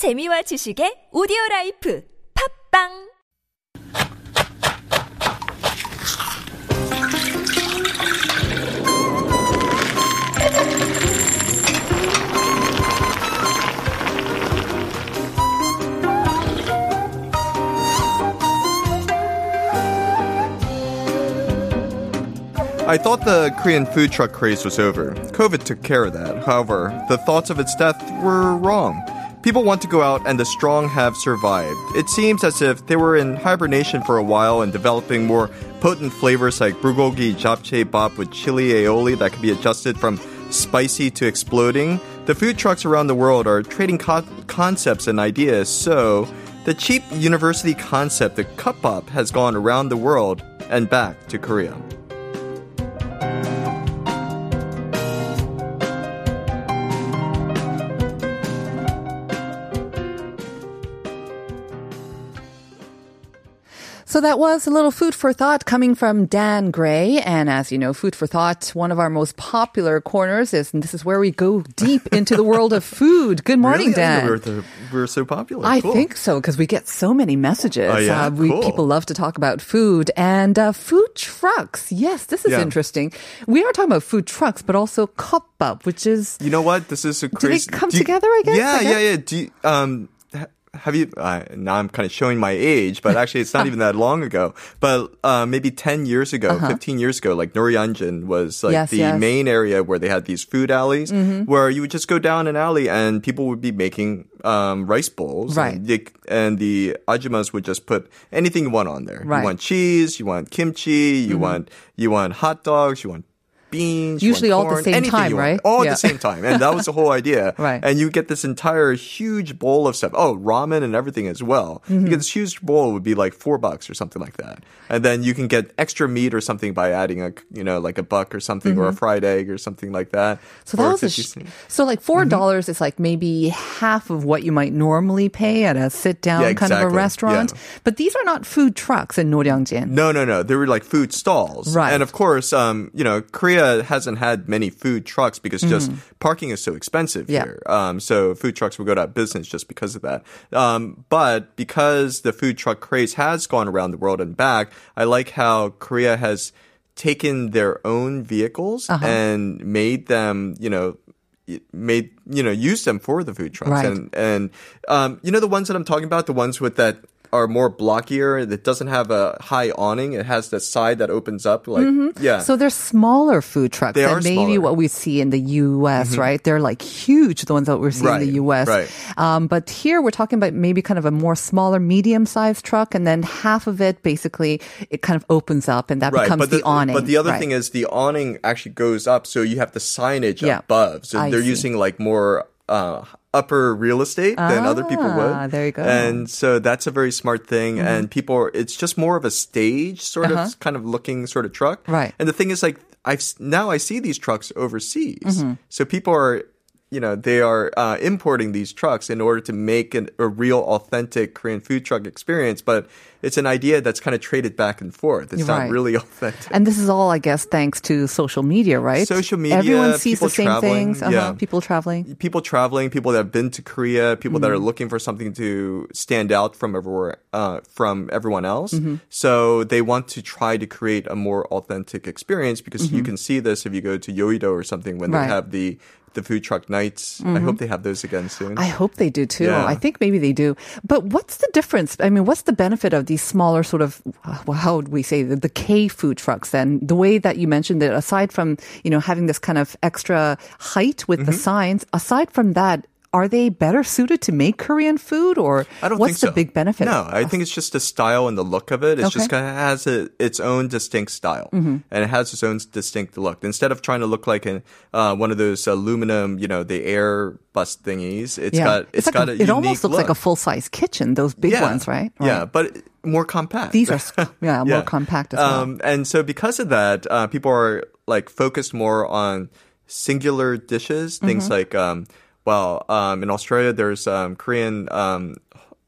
재미와 지식의 오디오 라이프 팝빵 I thought the Korean food truck craze was over. COVID took care of that. However, the thoughts of its death were wrong. People want to go out and the strong have survived. It seems as if they were in hibernation for a while and developing more potent flavors like bulgogi japchae bop with chili aioli that can be adjusted from spicy to exploding. The food trucks around the world are trading co- concepts and ideas, so the cheap university concept, the cup bop, has gone around the world and back to Korea. So that was a little food for thought coming from Dan Gray. And as you know, food for thought, one of our most popular corners is, and this is where we go deep into the world of food. Good morning, Really? Dan. We're, the, we're so popular. I Cool. think so because we get so many messages. Oh, yeah? Uh, we, Cool. People love to talk about food and uh, food trucks. Yes, this is Yeah. interesting. We are talking about food trucks, but also kopbap, which is You know what? This is a they crazy. come do you- together, I guess? Yeah, I yeah, guess? yeah. Do you, um, have you? Uh, now I'm kind of showing my age, but actually, it's not even that long ago. But uh, maybe ten years ago, fifteen years ago, like Noryangjin was like Uh-huh. Yes, the yes. Mm-hmm. main area where they had these food alleys, where you would just go down an alley and people would be making um, rice bowls, Right. And, they, and the ajumas would just put anything you want on there. Right. Mm-hmm. You want cheese, you want kimchi, you want you want hot dogs, you want beans. Usually want all at the same time, right? All Yeah. at the same time. And that was the whole idea. Right. And you get this entire huge bowl of stuff. Oh, ramen and everything as well. Mm-hmm. You get this huge bowl would be like four bucks or something like that. And then you can get extra meat or something by adding a, you know, like a buck or something or a fried egg or something like that. Mm-hmm. So that was a sh- so like four Mm-hmm. dollars is like maybe half of what you might normally pay at a sit down Yeah, kind of a restaurant. Yeah. But these are not food trucks in Noryangjin. No, no, no. They were like food stalls. Right. And of course, um, you know, Korea hasn't had many food trucks because just parking is so expensive Mm-hmm. Yeah. here. Um, so food trucks will go out of business just because of that. Um, but because the food truck craze has gone around the world and back, I like how Korea has taken their own vehicles Uh-huh. and made them, you know, made you know use them for the food trucks Right. and and um, you know the ones that I'm talking about the ones with that are more blockier It doesn't have a high awning it has the side that opens up like yeah Mm-hmm. So they're smaller food trucks They than are maybe smaller. Mm-hmm. what we see in the U.S., right? They're like huge, the ones that we're seeing in the U.S. Right, right. Um, but here we're talking about maybe kind of a more smaller, medium-sized truck, and then half of it basically it kind of opens up, and that right becomes but the, awning. but the other right. thing is the awning actually goes up so you have the signage Yeah. above so I they're see. using like more uh, upper real estate than other people Ah, would there you go. Mm-hmm. and so that's a very smart thing and people are it's just more of a stage sort Uh-huh. of kind of looking sort of truck Right. and the thing is like I've now I see these trucks overseas Mm-hmm. so people are you know they are uh, importing these trucks in order to make an, a real authentic Korean food truck experience but it's an idea that's kind of traded back and forth it's You're not really authentic And this is all, I guess, thanks to social media, right? Social media, Everyone sees the same traveling, things. Uh-huh. yeah. People traveling. people traveling, people that have been to Korea, people that are Mm-hmm. looking for something to stand out from everywhere, uh, from everyone else. Mm-hmm. So they want to try to create a more authentic experience because you can see this if you go to Yoido or something when Mm-hmm. Right. they have the the food truck nights. I hope they have those again soon. I hope they do too. Yeah. I think maybe they do. But what's the difference? I mean, what's the benefit of these smaller sort of, well, how would we say, the, the K food trucks then? The way that you mentioned that aside from, you know, having this kind of extra height with the Mm-hmm. signs, aside from that, are they better suited to make Korean food or I don't what's think the big benefit? No, I think it's just the style and the look of it. It's just kind of has a, its own distinct style, Mm-hmm. and it has its own distinct look. Instead of trying to look like an, uh, one of those aluminum, you know, the air bus thingies, it's yeah. got it's, like got a, a, it almost looks look. like a full size kitchen, those big yeah. ones, right? Yeah, but more compact. These are, s- yeah, more compact as well. Um, and so because of that, uh, people are like focused more on singular dishes, things Mm-hmm. like, um, well, um, in Australia, there's um, Korean um,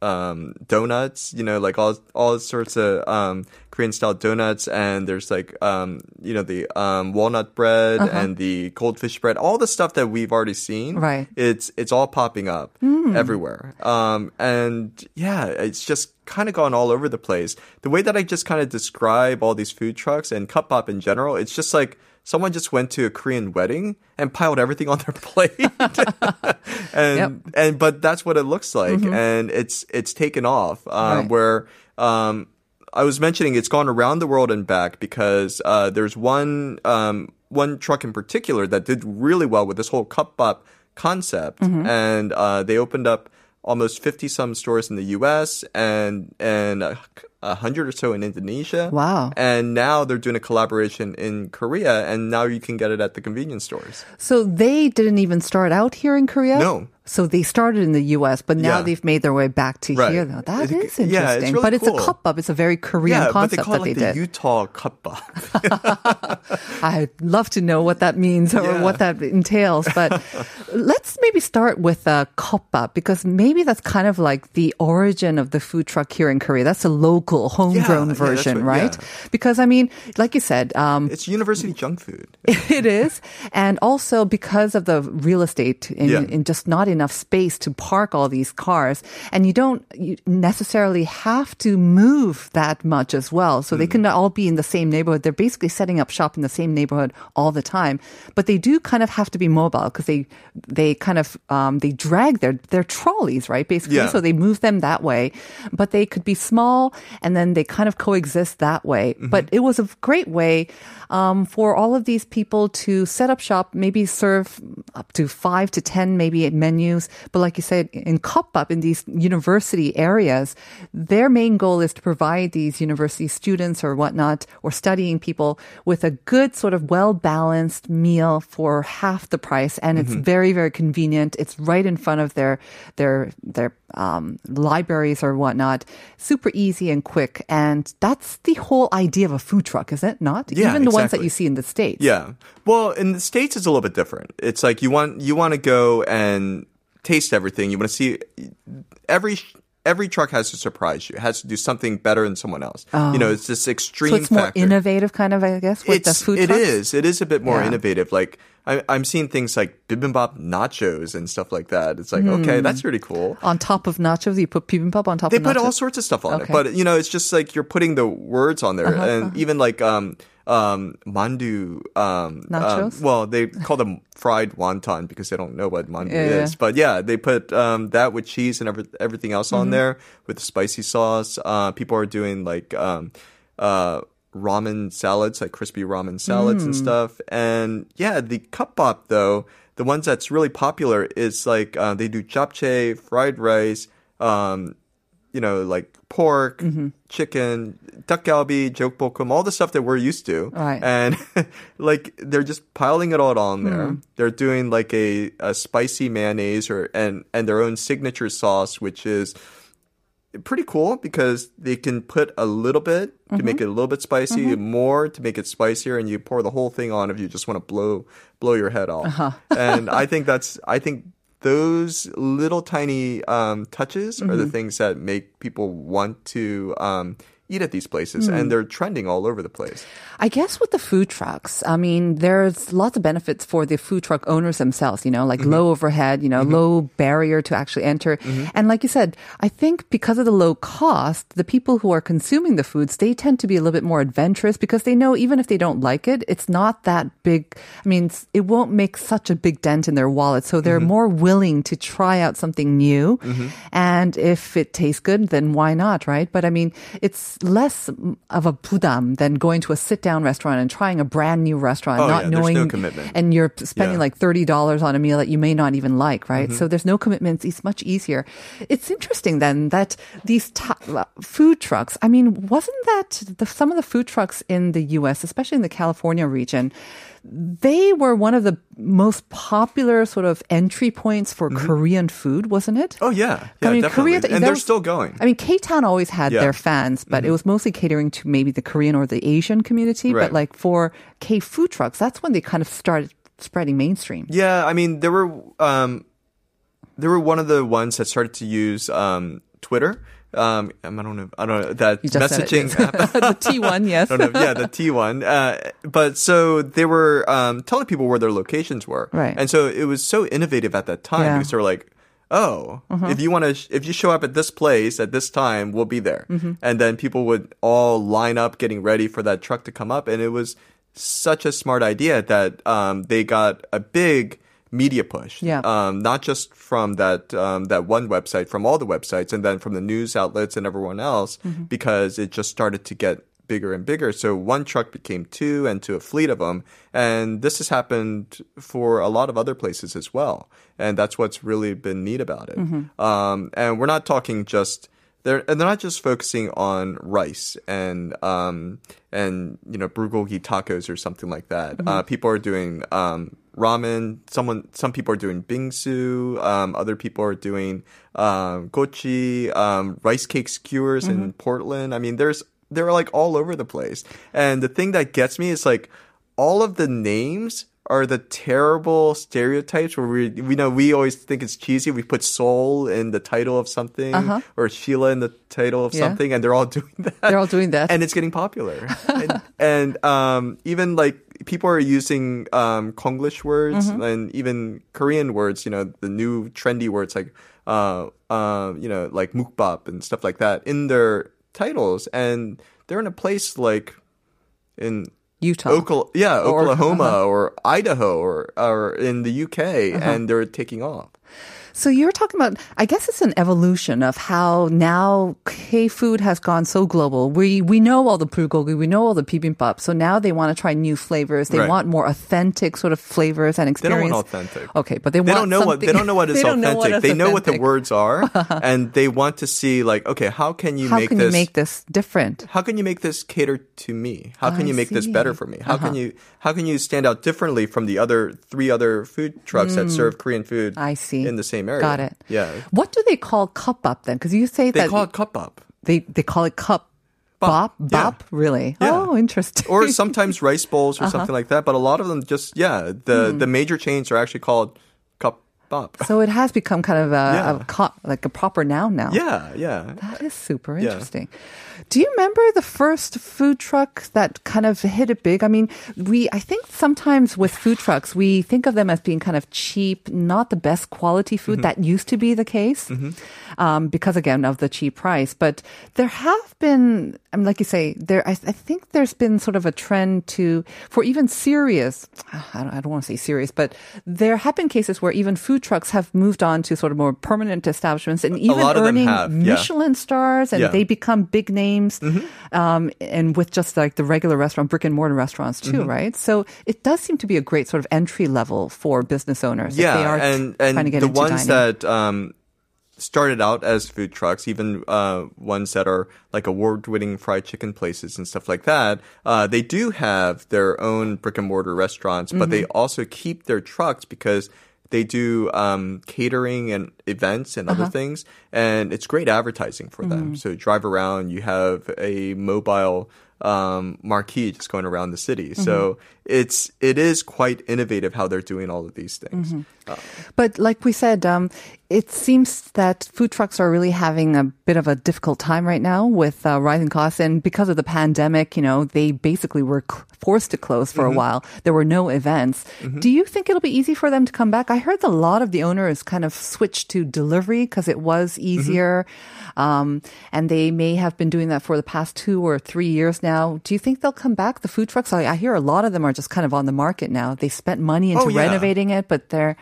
um, donuts, you know, like all all sorts of um, Korean style donuts, and there's like um, you know the um, walnut bread Uh-huh. and the goldfish bread, all the stuff that we've already seen. Right. It's it's all popping up everywhere, um, and yeah, it's just kind of gone all over the place. The way that I just kind of describe all these food trucks and cup pop in general, it's just like. Someone just went to a Korean wedding and piled everything on their plate. and Yep. and but that's what it looks like and it's it's taken off um, Right. where um, I was mentioning it's gone around the world and back because uh, there's one um, one truck in particular that did really well with this whole cup bop concept and uh, they opened up almost 50 some stores in the US and and a, a hundred or so in Indonesia Wow. and now they're doing a collaboration in Korea and now you can get it at the convenience stores So they didn't even start out here in Korea? No. So they started in the US, but now Yeah. they've made their way back to Right. here. Now, that It- is interesting. yeah, it's really but it's cool. a cup up. It's a very Korean yeah, but they concept call that it they the did. Utah cup bop. I'd love to know what that means or Yeah. what that entails. But let's maybe start with uh, kopbap because maybe that's kind of like the origin of the food truck here in Korea. That's a local, homegrown version, what- right? Because I mean, like you said, um, It's university junk food. it is. And also because of the real estate in, in just not enough space to park all these cars. And you don't you necessarily have to move that much as well. So they Hmm. can all be in the same neighborhood. They're basically setting up shop in the same neighborhood all the time. But they do kind of have to be mobile because they, they kind of, um, they drag their, their trolleys, right? Basically. Yeah. So they move them that way, but they could be small and then they kind of coexist that way. Mm-hmm. But it was a great way um, for all of these people to set up shop, maybe serve up to five to ten maybe But like you said, in Kopap, in these university areas, their main goal is to provide these university students or whatnot or studying people with a good sort of well balanced meal for half the price, and it's very very convenient. It's right in front of their their their um, libraries or whatnot. Super easy and quick, and that's the whole idea of a food truck, is it not? Yeah, Even the ones that you see in the states. Yeah. Well, in the states, it's a little bit different. It's like you want you want to go and taste everything. You want to see every every truck has to surprise you. It has to do something better than someone else. You know, it's this extreme. Oh. So it's more factor. innovative, kind of, I guess, with It's, the food it is. It is a bit more Yeah. innovative. Like I, I'm seeing things like bibimbap nachos and stuff like that. It's like okay, Hmm. that's really cool. On top of nachos, you put bibimbap on top of nachos. They put nachos. all sorts of stuff on Okay. Uh-huh, it, but you know, it's just like you're putting the words on there, and even like um um mandu um Nachos? um, well, they call them fried wonton because they don't know what mandu Yeah. is. But yeah, they put um that with cheese and every, everything else Mm-hmm. on there with the spicy sauce. Uh, people are doing like um uh ramen salads, like crispy ramen salads and Mm. stuff. And yeah, the cup bop though, the ones that's really popular is like uh, they do japchae, fried rice, um, you know, like pork, Mm-hmm. chicken, dakgalbi, jokbokum, all the stuff that we're used to. Right. And like they're just piling it all on there. Hmm. They're doing like a, a spicy mayonnaise or and and their own signature sauce, which is pretty cool because they can put a little bit to Mm-hmm. make it a little bit spicy, more to make it spicier, and you pour the whole thing on if you just want to blow blow your head off. Uh-huh. and I think that's I think those little tiny um, touches are the Mm-hmm. things that make people want to um, eat at these places, Hmm. and they're trending all over the place. I guess with the food trucks, I mean, there's lots of benefits for the food truck owners themselves, you know, like mm-hmm. low overhead, you know, mm-hmm. low barrier to actually enter. Mm-hmm. And like you said, I think because of the low cost, the people who are consuming the foods, they tend to be a little bit more adventurous because they know even if they don't like it, it's not that big. I mean, it won't make such a big dent in their wallet. So they're more willing to try out something new. And if it tastes good, then why not, right? But I mean, it's less of a budam than going to a sit down restaurant and trying a brand new restaurant, Oh, not yeah, there's no knowing, commitment. and you're spending Yeah. like $30 on a meal that you may not even like, right? Mm-hmm. So there's no commitments. It's much easier. It's interesting then that these ta- food trucks, I mean, wasn't that the, some of the food trucks in the US, especially in the California region, they were one of the most popular sort of entry points for Korean food, wasn't it? Mm-hmm. Oh yeah, yeah, I mean, definitely. Korea, and they're was- still going. I mean, K Town always had Yeah. Mm-hmm. their fans, but it was mostly catering to maybe the Korean or the Asian community. Right. But like for K food trucks, that's when they kind of started spreading mainstream. Yeah, I mean, there were um, there were one of the ones that started to use um, Twitter. Um, I don't know. I don't know that You just messaging the T1, yes. I don't know. Yeah, the T one. Uh, but so they were um, telling people where their locations were, Right. And so it was so innovative at that time Yeah. because they were like, "Oh, if you want to, sh- if you show up at this place at this time, we'll be there." And then people would all line up, getting ready for that truck to come up, and it was such a smart idea that um, they got a big media push. Yeah. Um, not just from that um, that one website, from all the websites, and then from the news outlets and everyone else, because it just started to get bigger and bigger. So one truck became two, and to a fleet of them. And this has happened for a lot of other places as well. And that's what's really been neat about it. Um, and we're not talking just they're and they're not just focusing on rice and um and you know bulgogi tacos or something like that. Uh, people are doing um ramen. Someone some people are doing bingsu. Um, other people are doing um gochi, um rice cake skewers in Portland. I mean, there's they're like all over the place. And the thing that gets me is like all of the names are the terrible stereotypes where we we know we always think it's cheesy. We put soul in the title of something or Sheila in the title of Yeah. something, and they're all doing that. They're all doing that. and it's getting popular. and, and um, even like people are using um, Konglish words Mm-hmm. and even Korean words. You know, the new trendy words like uh, uh, you know, like mukbang and stuff like that in their titles, and they're in a place like in Utah. Okla- yeah, Or- Oklahoma or Idaho or or in the UK, Uh-huh. and they're taking off. So you're talking about, I guess it's an evolution of how now K food has gone so global. We we know all the bulgogi, we know all the bibimbap. So now they want to try new flavors. They Right. want more authentic sort of flavors and experience. They don't want authentic. Okay, but they, They want don't know what they don't know what is they authentic. know what is they know what the words are, and they want to see like, okay, how can you How make can this? you make this different? how can you make this cater to me? How can I you make this see. Uh-huh. better for me? How can you how can you stand out differently from the other three other food trucks that serve Korean food Mm. I see. in the same area? Got it. Yeah. What do they call cup up then? Because you say They that call it cup up. they they call it cup bop Yeah. bop. Really? Yeah. Oh, interesting. or sometimes rice bowls Uh-huh. or something like that. But a lot of them just yeah, the Hmm. the major chains are actually called up. so it has become kind of a, Yeah. a co- like a proper noun now. Yeah, yeah. That is super Yeah. interesting. Do you remember the first food truck that kind of hit it big? I mean, we, I think sometimes with food trucks, we think of them as being kind of cheap, not the best quality food. Mm-hmm. That used to be the case. Um, because again of the cheap price. But there have been, I mean, like you say, there, I, I think there's been sort of a trend to, for even serious, I don't, I don't want to say serious, but there have been cases where even food trucks have moved on to sort of more permanent establishments and even lot of them earning have, yeah. Michelin stars and Yeah. Mm-hmm. they become big names um, and with just like the regular restaurant brick and mortar restaurants too Mm-hmm. right so it does seem to be a great sort of entry level for business owners yeah, if they are and trying and to get the into ones dining. that um, started out as food trucks, even uh, ones that are like award-winning fried chicken places and stuff like that, uh, they do have their own brick and mortar restaurants, but they Mm-hmm. also keep their trucks because. They do um, catering and events and Uh-huh. other things, and it's great advertising for them. Mm-hmm. So drive around, you have a mobile um, marquee just going around the city. So Mm-hmm. it's it is quite innovative how they're doing all of these things. Mm-hmm. But like we said, um, it seems that food trucks are really having a bit of a difficult time right now with uh, rising costs. And because of the pandemic, you know, they basically were cl- forced to close for a while. There were no events. Do you think it'll be easy for them to come back? I heard that a lot of the owners kind of switched to delivery because it was easier. Um, and they may have been doing that for the past two or three years now. Do you think they'll come back? The food trucks, I, I hear a lot of them are just kind of on the market now. They spent money into Oh, yeah. renovating it, but they're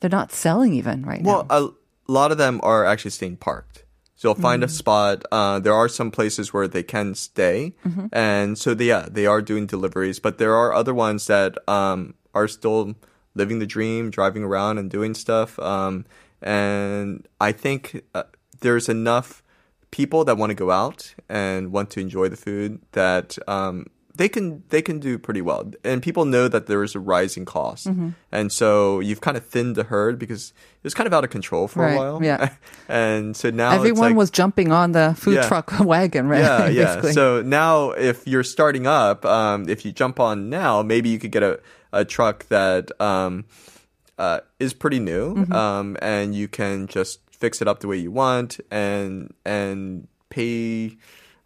they're not selling even right Well, now. Well, a lot of them are actually staying parked. So you'll find a spot. Uh, there are some places where they can stay, and so they, yeah, they are doing deliveries. But there are other ones that um, are still living the dream, driving around and doing stuff. Um, and I think uh, there's enough people that want to go out and want to enjoy the food that um, they can they can do pretty well. And people know that there is a rising cost, and so you've kind of thinned the herd because it was kind of out of control for Right, a while. yeah. and so now Everyone it's like, was jumping on the food Yeah. truck wagon, right? yeah, yeah. So now, if you're starting up, um, if you jump on now, maybe you could get a, a truck that um, uh, is pretty new, Mm-hmm. um, and you can just fix it up the way you want and and pay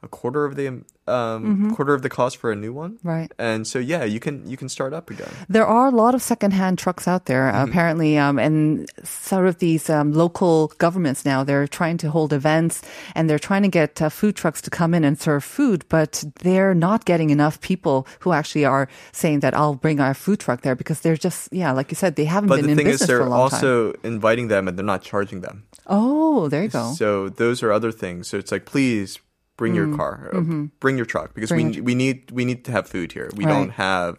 a quarter of the um, quarter of the cost for a new one. Mm-hmm. Right. And so yeah, you can you can start up again. There are a lot of secondhand trucks out there, Mm-hmm. apparently, um, and sort of these um, local governments now. They're trying to hold events and they're trying to get uh, food trucks to come in and serve food, but they're not getting enough people who actually are saying that I'll bring our food truck there because they're just yeah, like you said, they haven't But been in thing is, business for a long time. But the thing is, they're also inviting them and they're not charging them. Oh, there you go. So those are other things. So it's like, please bring your car, or bring your truck, because. Mm-hmm. Bring we we need we need to have food here. We Right. don't have.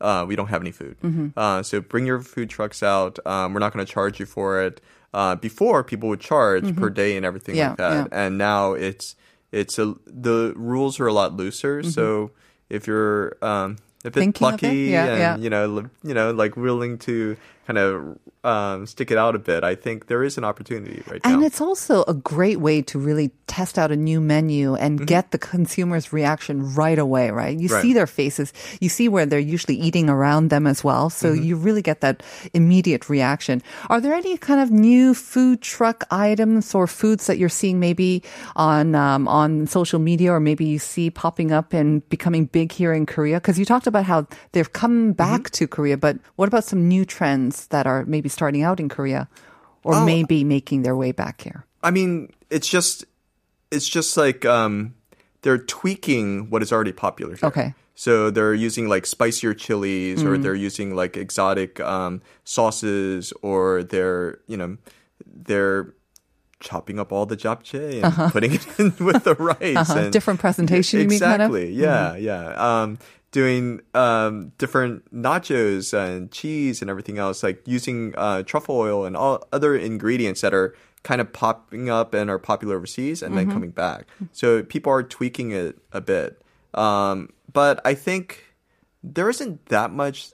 Uh, we don't have any food, uh, so bring your food trucks out. Um, we're not going to charge you for it. Uh, before people would charge per day and everything Mm-hmm. Yeah, like that, yeah. and now it's it's a the rules are a lot looser. So if you're um, a bit Mm-hmm. Thinking plucky Yeah, and you know li- you know like willing to kind of um, stick it out a bit, I think there is an opportunity right now. And it's also a great way to really test out a new menu and get the consumer's reaction right away, right? You Mm-hmm. Right. see their faces, you see where they're usually eating around them as well. So Mm-hmm. you really get that immediate reaction. Are there any kind of new food truck items or foods that you're seeing maybe on um, on social media or maybe you see popping up and becoming big here in Korea? Because you talked about how they've come back Mm-hmm. to Korea, but what about some new trends that are maybe starting out in Korea? Or Oh. maybe making their way back here. I mean, it's just it's just like um, they're tweaking what is already popular here. Okay. So they're using like spicier chilies, Mm. or they're using like exotic um, sauces, or they're you know they're chopping up all the japchae and putting it in with the rice. Uh-huh. And Different presentation, you mean, kind of? exactly. Yeah, yeah. Um, doing um, different nachos and cheese and everything else, like using uh, truffle oil and all other ingredients that are kind of popping up and are popular overseas and Mm-hmm. then coming back. So people are tweaking it a bit. Um, but I think there isn't that much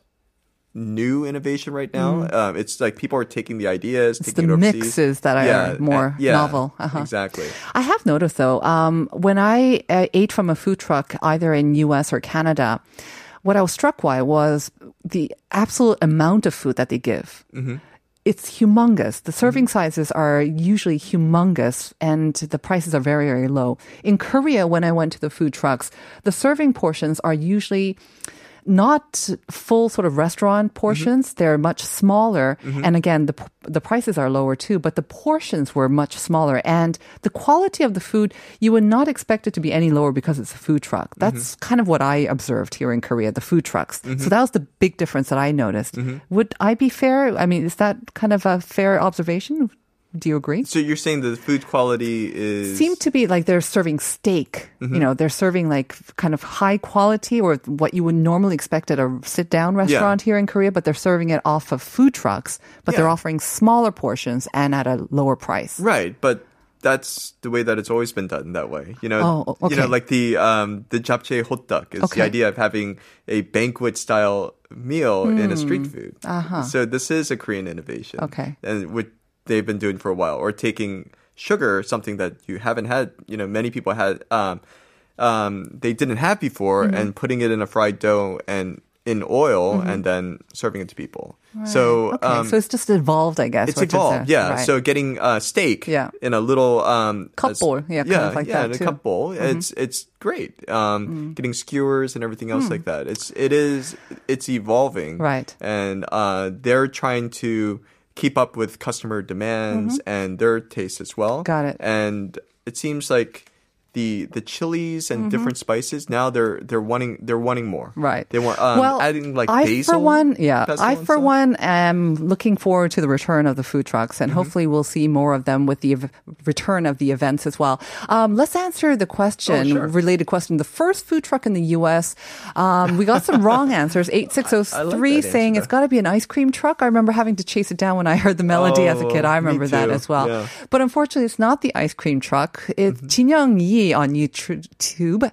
new innovation right now. Um, it's like people are taking the ideas, Mm. It's taking the it mixes that are Yeah, more uh, yeah, novel. Uh-huh. Exactly. I have noticed though, um, when I uh, ate from a food truck, either in US or Canada, what I was struck by was the absolute amount of food that they give. It's humongous. The serving sizes are usually humongous and the prices are very, very low. In Korea, when I went to the food trucks, the serving portions are usually not full sort of restaurant mm-hmm. portions. They're much smaller. Mm-hmm. And again, the, the prices are lower too, but the portions were much smaller. And the quality of the food, you would not expect it to be any lower because it's a food truck. Mm-hmm. That's kind of what I observed here in Korea, the food trucks. So that was the big difference that I noticed. Would I be fair? I mean, is that kind of a fair observation? Do you agree? So you're saying the food quality is seem to be like they're serving steak. Mm-hmm. You know, they're serving like kind of high quality or what you would normally expect at a sit down restaurant here in Korea, but they're serving it off of food trucks, but they're offering smaller portions and at a lower price. Right, but that's the way that it's always been done that way. You know, Oh, you know, like the um the japchae hotdog is Okay. the idea of having a banquet style meal in a street food. Uh-huh. So this is a Korean innovation. Okay. And what they've been doing for a while or taking sugar, something that you haven't had, you know, many people had um um they didn't have before Mm-hmm. and putting it in a fried dough and in oil and then serving it to people. So Okay, um so it's just evolved, I guess. it's is, evolved, uh, yeah. right. So getting uh, steak Yeah. in a little um, Cup bowl, yeah, kind yeah, of like yeah, that in a too. Mm-hmm. cup bowl. It's it's great. Um, Getting skewers and everything else like that. It's it is it's evolving, Mm. Right. And uh, they're trying to keep up with customer demands and their tastes as well. Mm-hmm. Got it. And it seems like. The, the chilies and different spices now they're they're wanting they're wanting more Mm-hmm. Right. they want um, well, adding like I basil for one, yeah, I for stuff. one am looking forward to the return of the food trucks, and Mm-hmm. hopefully we'll see more of them with the ev- return of the events as well. Um, let's answer the question, Oh, sure. related question. The first food truck in the U.S. Um, we got some wrong answers. Eight six zero like three saying it's got to be an ice cream truck. I remember having to chase it down when I heard the melody as a kid. Oh, I remember that as well. Yeah. But unfortunately, it's not the ice cream truck. It's Mm-hmm. Yi on YouTube,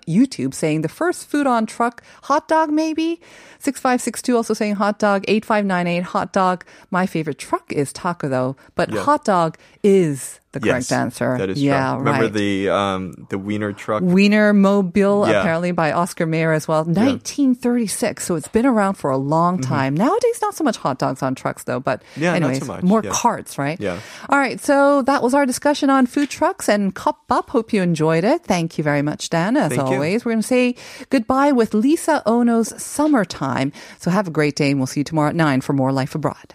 YouTube saying the first food on truck, hot dog maybe. 6562 also saying hot dog. 8598 hot dog. My favorite truck is taco though, but Yeah. hot dog is the the correct answer. That is yeah, true. Remember right. the um, the Wiener truck? Wiener Mobile, Yeah. apparently by Oscar Mayer as well. 1936. So it's been around for a long time. Nowadays, not so much hot dogs on trucks though, but Mm-hmm. Yeah, not anyways, so much. more Yeah. carts, right? Yeah. All right. So that was our discussion on food trucks and Cup Up. Hope you enjoyed it. Thank you very much, Dan. As Thank you. always, we're going to say goodbye with Lisa Ono's Summertime. So have a great day and we'll see you tomorrow at 9 for more Life Abroad.